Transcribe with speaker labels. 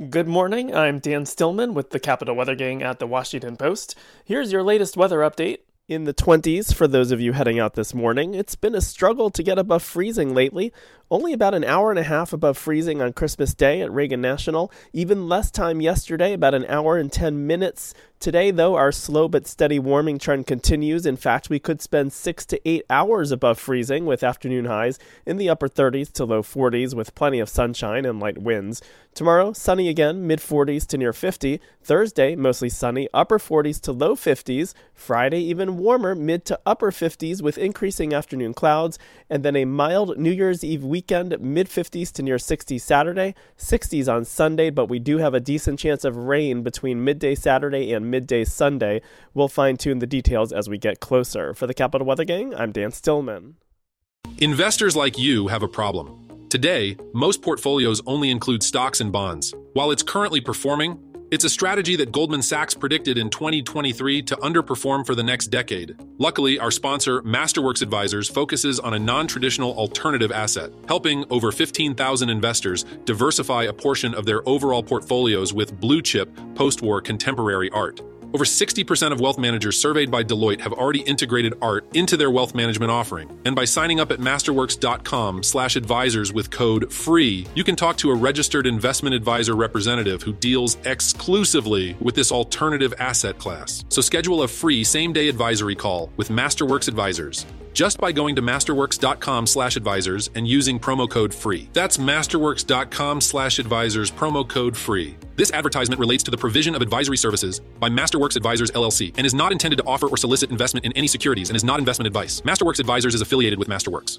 Speaker 1: Good morning. I'm Dan Stillman with the Capital Weather Gang at the Washington Post. Here's your latest weather update. In the 20s for those of you heading out this morning, it's been a struggle to get above freezing lately. Only about an hour and a half above freezing on Christmas Day at Reagan National. Even less time yesterday, about an hour and 10 minutes. Today, though, our slow but steady warming trend continues. In fact, we could spend six to eight hours above freezing with afternoon highs in the upper 30s to low 40s with plenty of sunshine and light winds. Tomorrow, sunny again, mid 40s to near 50. Thursday, mostly sunny, upper 40s to low 50s. Friday, even warmer, mid to upper 50s with increasing afternoon clouds. And then a mild New Year's Eve weekend weekend, mid 50s to near 60s Saturday, 60s on Sunday, but we do have a decent chance of rain between midday Saturday and midday Sunday. We'll fine tune the details as we get closer. For the Capital Weather Gang, I'm Dan Stillman.
Speaker 2: Investors like you have a problem. Today, most portfolios only include stocks and bonds. While it's currently performing, it's a strategy that Goldman Sachs predicted in 2023 to underperform for the next decade. Luckily, our sponsor, Masterworks Advisors, focuses on a non traditional alternative asset, helping over 15,000 investors diversify a portion of their overall portfolios with blue chip, post war contemporary art. Over 60% of wealth managers surveyed by Deloitte have already integrated art into their wealth management offering. And by signing up at masterworks.com/advisors with code FREE, you can talk to a registered investment advisor representative who deals exclusively with this alternative asset class. So schedule a free same-day advisory call with Masterworks Advisors just by going to masterworks.com slash advisors and using promo code FREE. That's masterworks.com slash advisors, promo code FREE. This advertisement relates to the provision of advisory services by Masterworks Advisors LLC and is not intended to offer or solicit investment in any securities and is not investment advice. Masterworks Advisors is affiliated with Masterworks.